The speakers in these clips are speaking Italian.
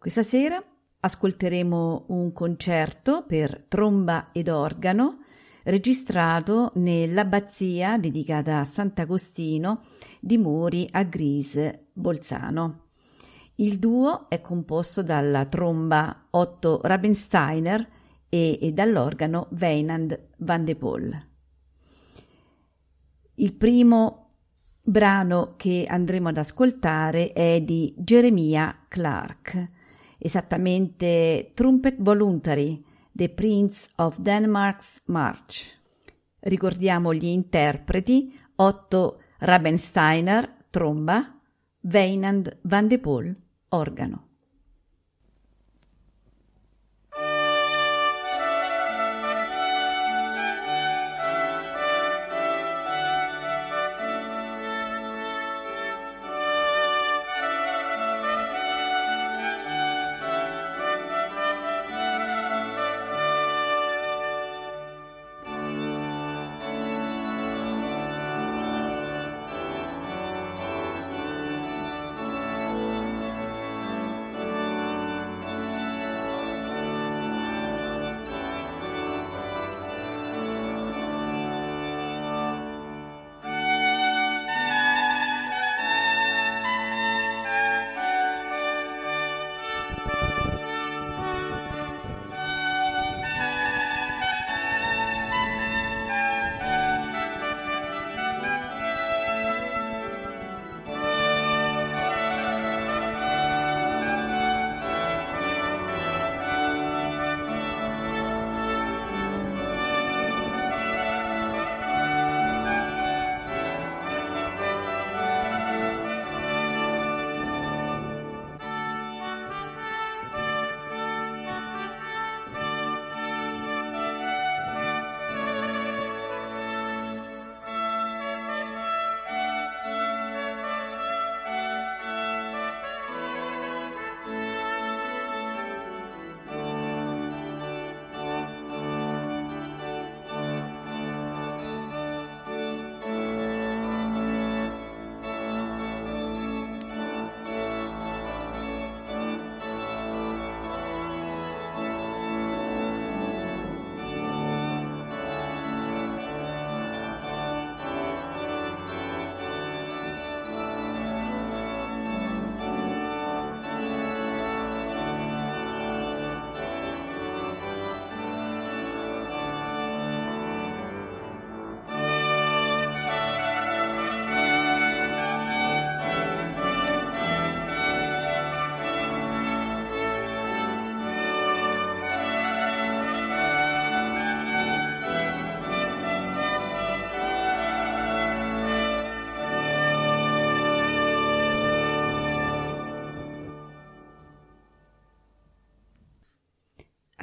Questa sera ascolteremo un concerto per tromba ed organo registrato nell'abbazia dedicata a Sant'Agostino di Mori a Grise, Bolzano. Il duo è composto dalla tromba Otto Rabensteiner e, e dall'organo Weinand van de Poel. Il primo brano che andremo ad ascoltare è di Jeremiah Clark, esattamente Trumpet Voluntary, The Prince of Denmark's March. Ricordiamo gli interpreti Otto Rabensteiner, tromba, Weinand van de Poel, organo.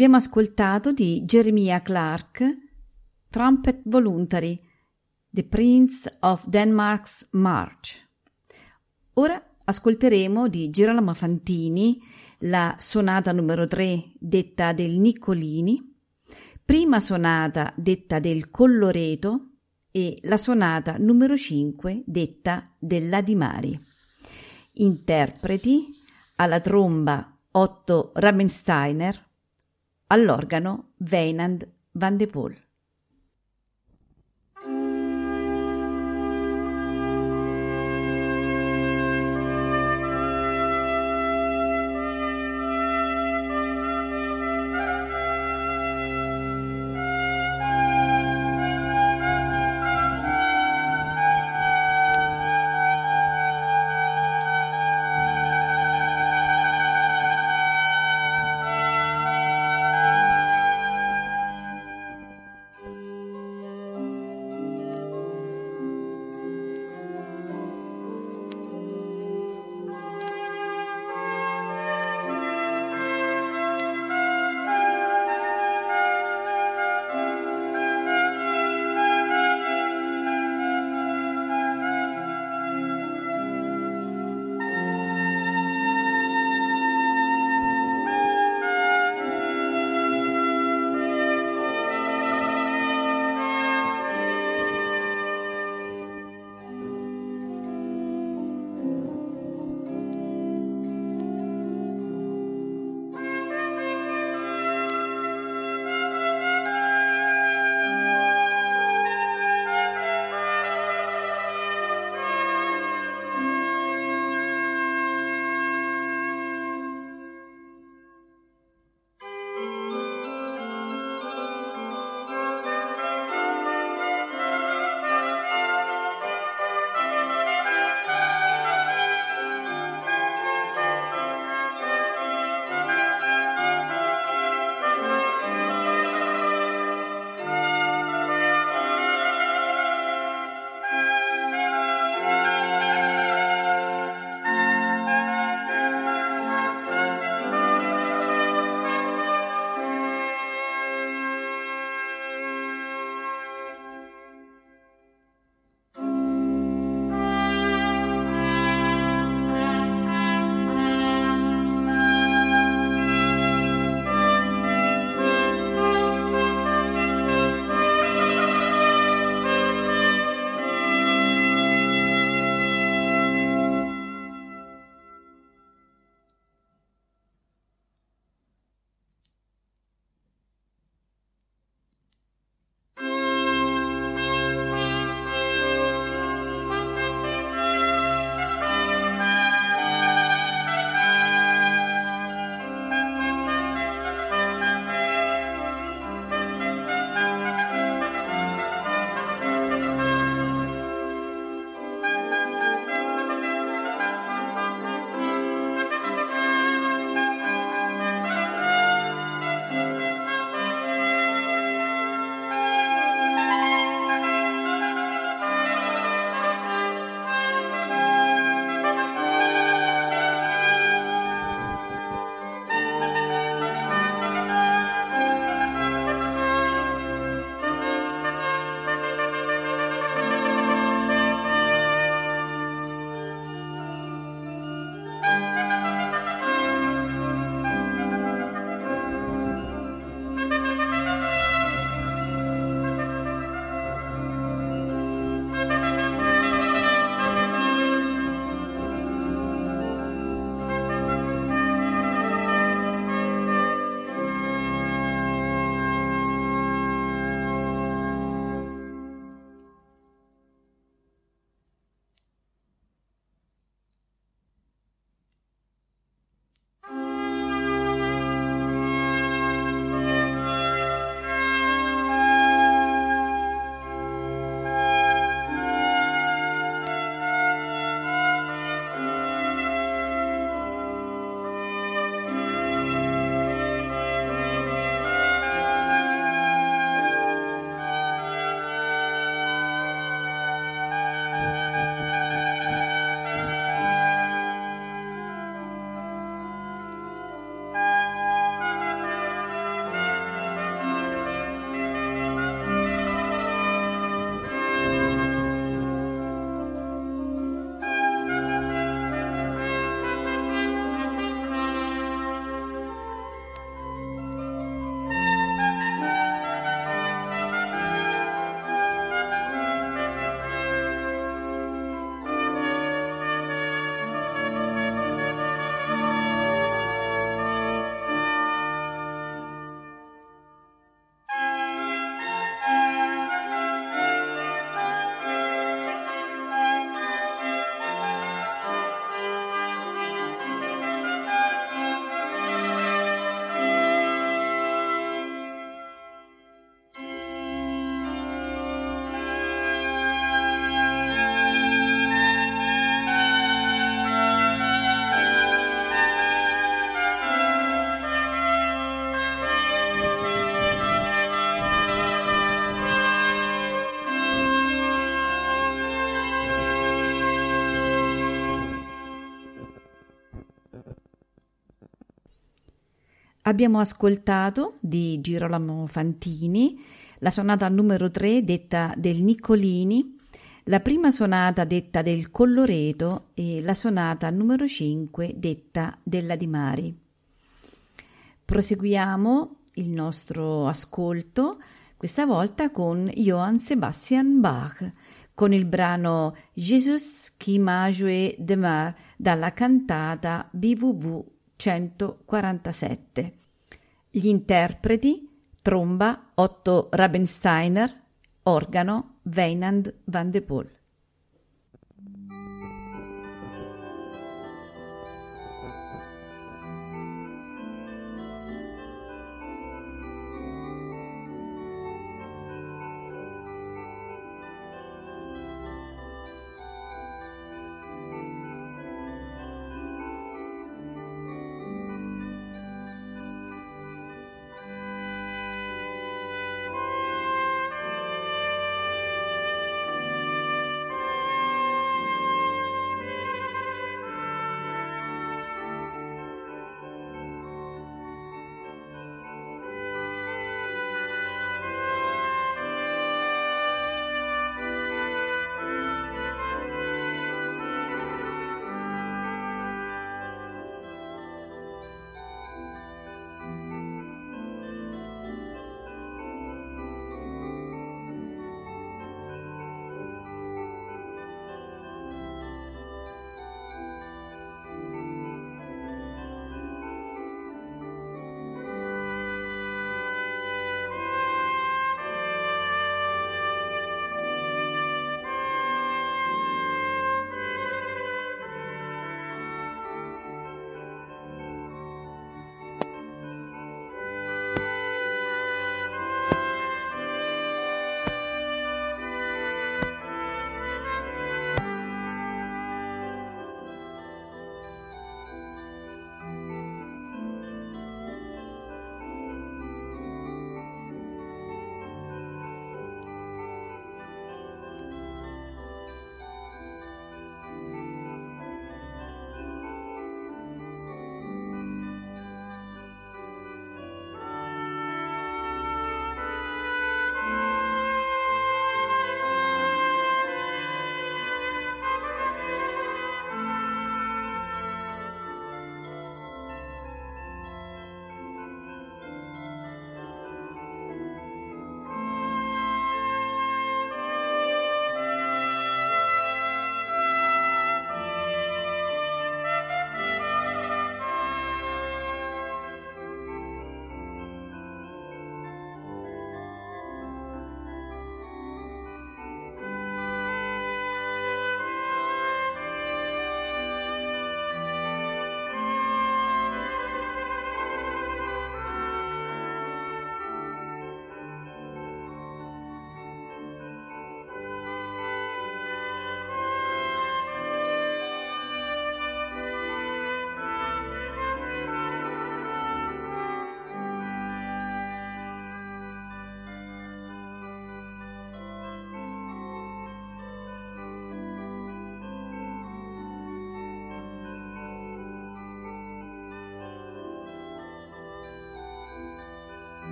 Abbiamo ascoltato di Jeremiah Clark Trumpet Voluntary, The Prince of Denmark's March. Ora ascolteremo di Girolamo Fantini la sonata numero 3 detta del Niccolini, prima sonata detta del Colloreto e la sonata numero 5 detta dell'Adimari. Interpreti alla tromba Otto Rabensteiner, all'organo Weinand van de Poel. Abbiamo ascoltato di Girolamo Fantini la sonata numero 3 detta del Niccolini, la prima sonata detta del Colloredo e la sonata numero 5 detta della Di Mari. Proseguiamo il nostro ascolto, questa volta con Johann Sebastian Bach, con il brano Jesus qui m'a joué de mar dalla cantata BVV 147. Gli interpreti tromba Otto Rabensteiner, organo Weinand van de Poel.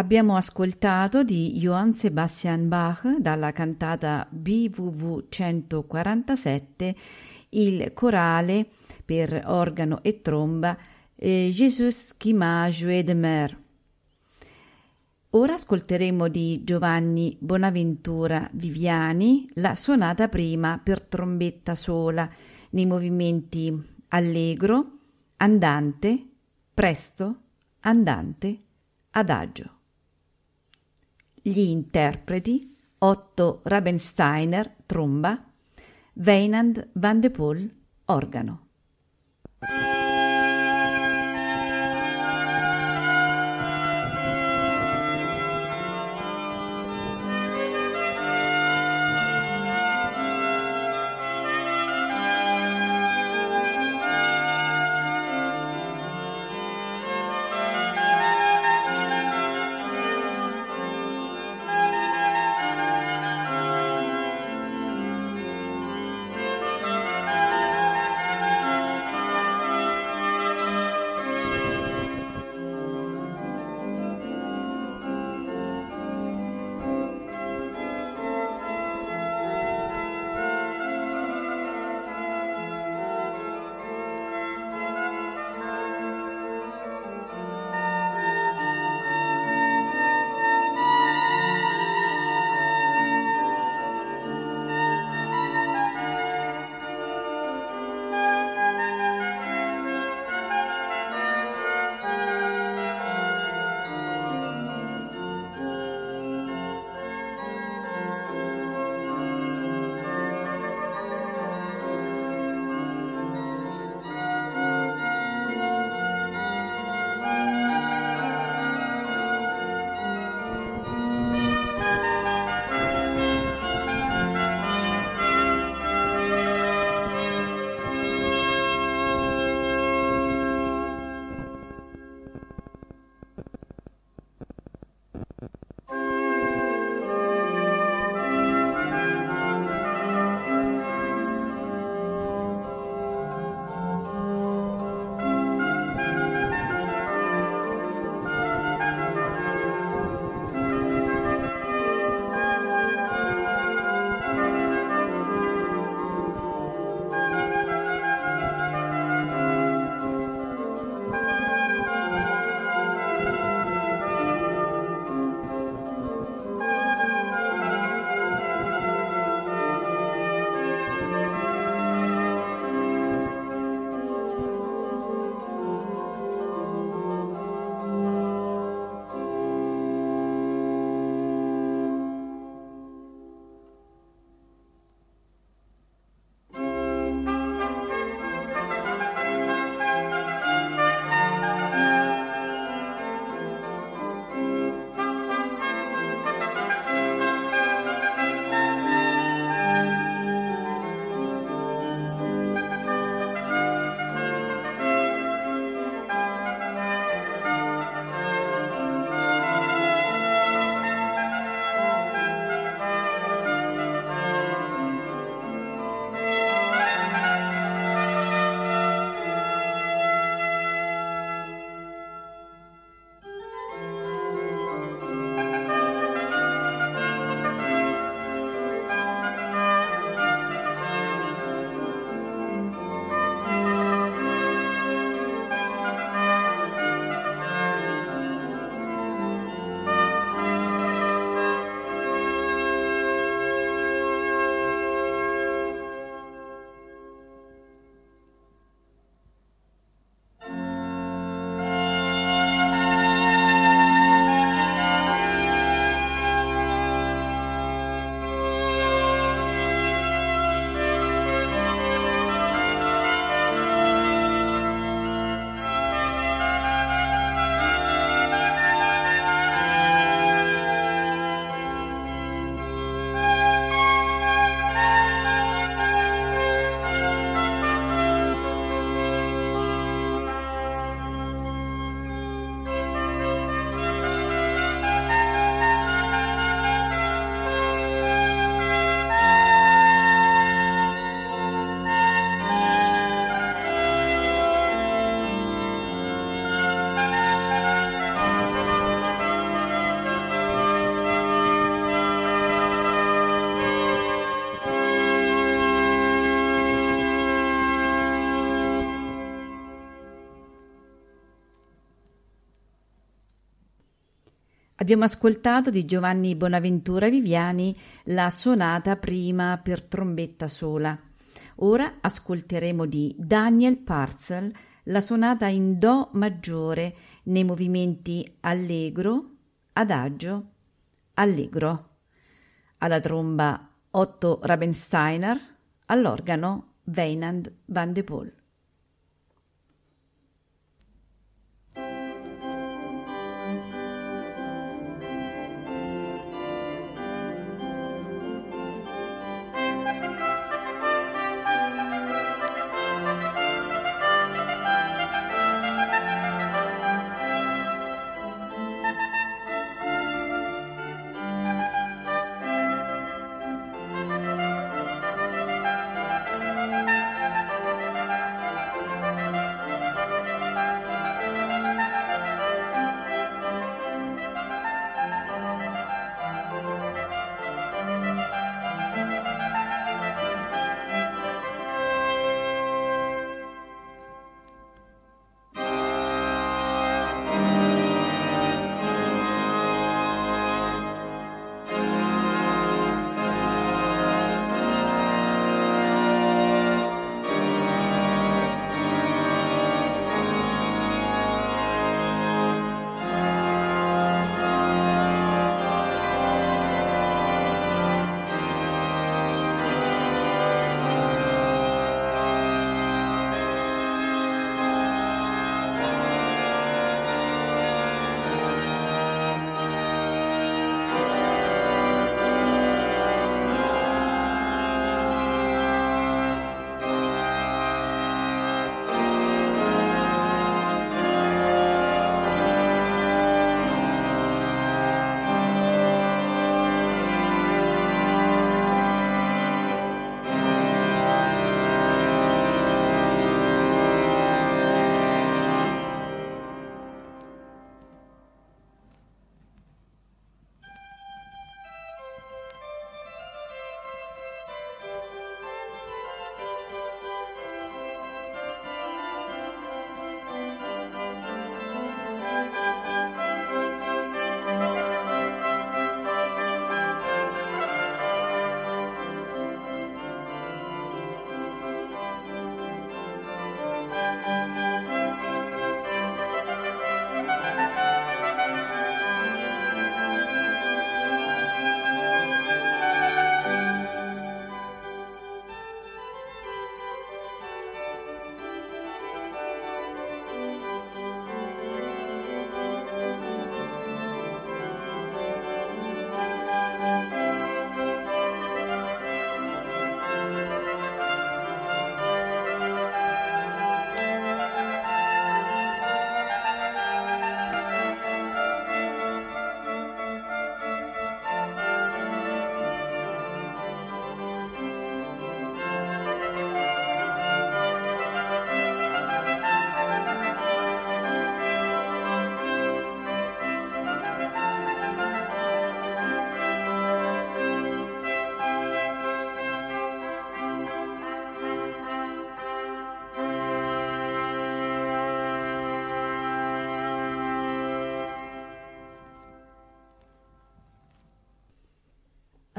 Abbiamo ascoltato di Johann Sebastian Bach dalla cantata BWV 147 il corale per organo e tromba eh, Jesus qui m'a joué de mer. Ora ascolteremo di Giovanni Bonaventura Viviani la sonata prima per trombetta sola nei movimenti allegro, andante, presto, andante, adagio. Gli interpreti Otto Rabensteiner, tromba, Weinand van de Poel, organo. Abbiamo ascoltato di Giovanni Bonaventura Viviani la sonata prima per trombetta sola. Ora ascolteremo di Daniel Parcel la sonata in Do maggiore nei movimenti allegro, adagio, allegro. Alla tromba Otto Rabensteiner, all'organo Weinand van de Poel.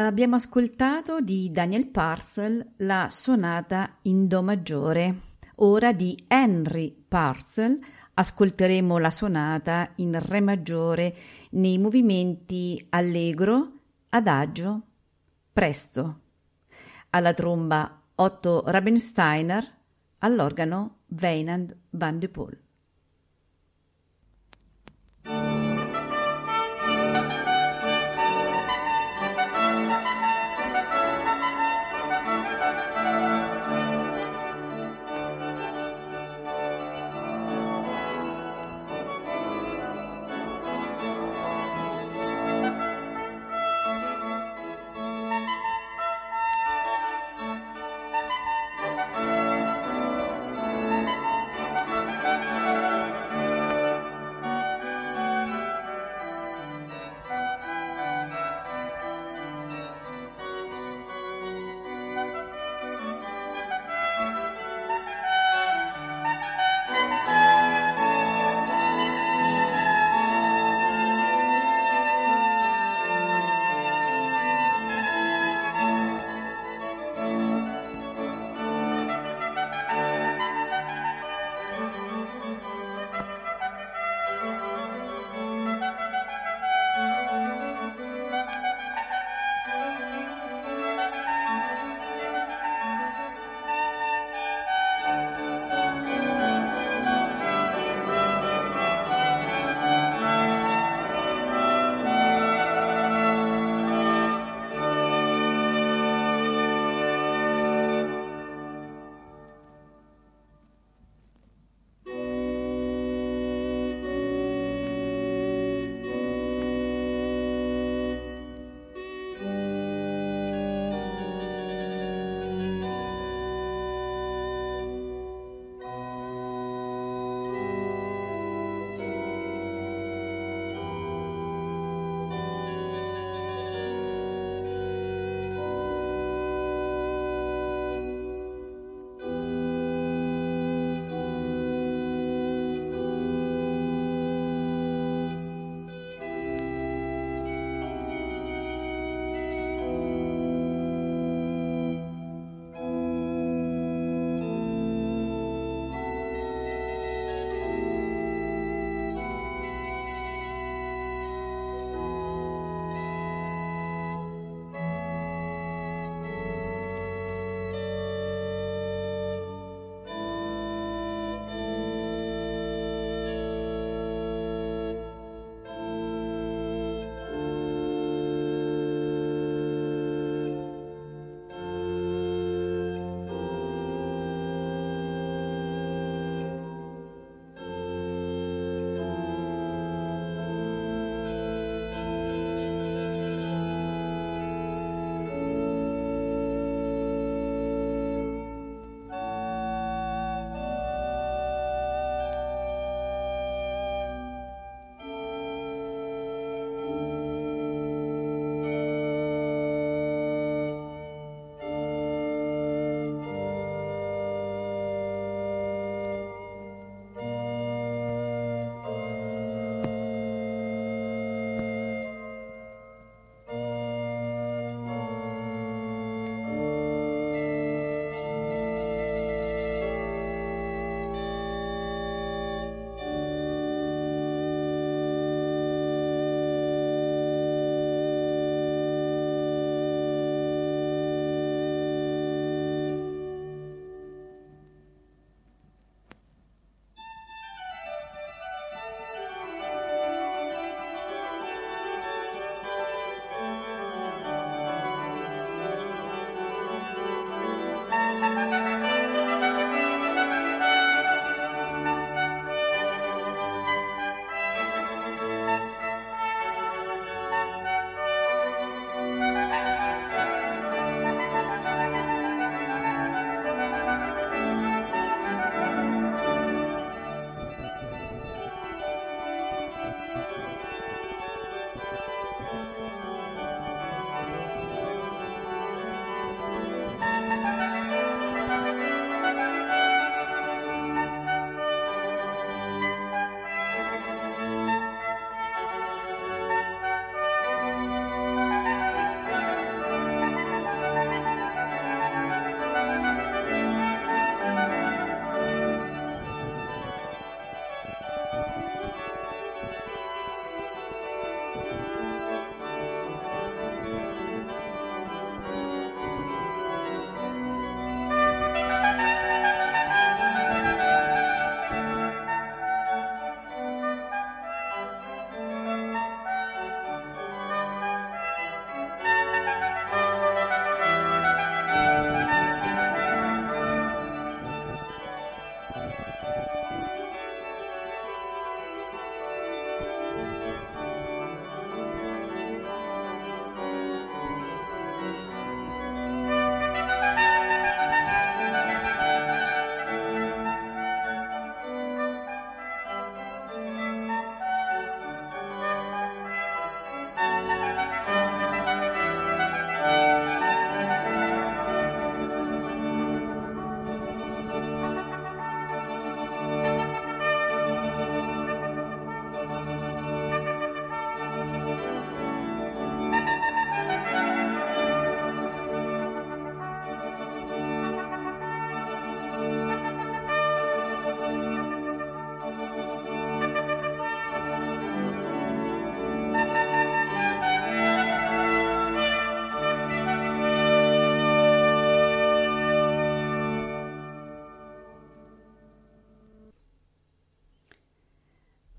Abbiamo ascoltato di Daniel Parcel la sonata in Do maggiore. Ora di Henry Parcel ascolteremo la sonata in Re maggiore nei movimenti allegro, adagio, presto. Alla tromba Otto Rabensteiner, all'organo Weinand van de Poel.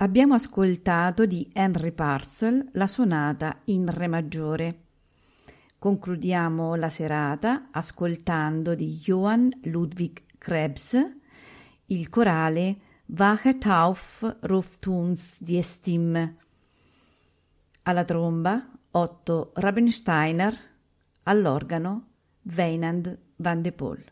Abbiamo ascoltato di Henry Parcel la sonata in Re maggiore. Concludiamo la serata ascoltando di Johann Ludwig Krebs il corale Wachet auf, ruft uns die Stimme. Alla tromba Otto Rabensteiner, all'organo Weinand van de Poel.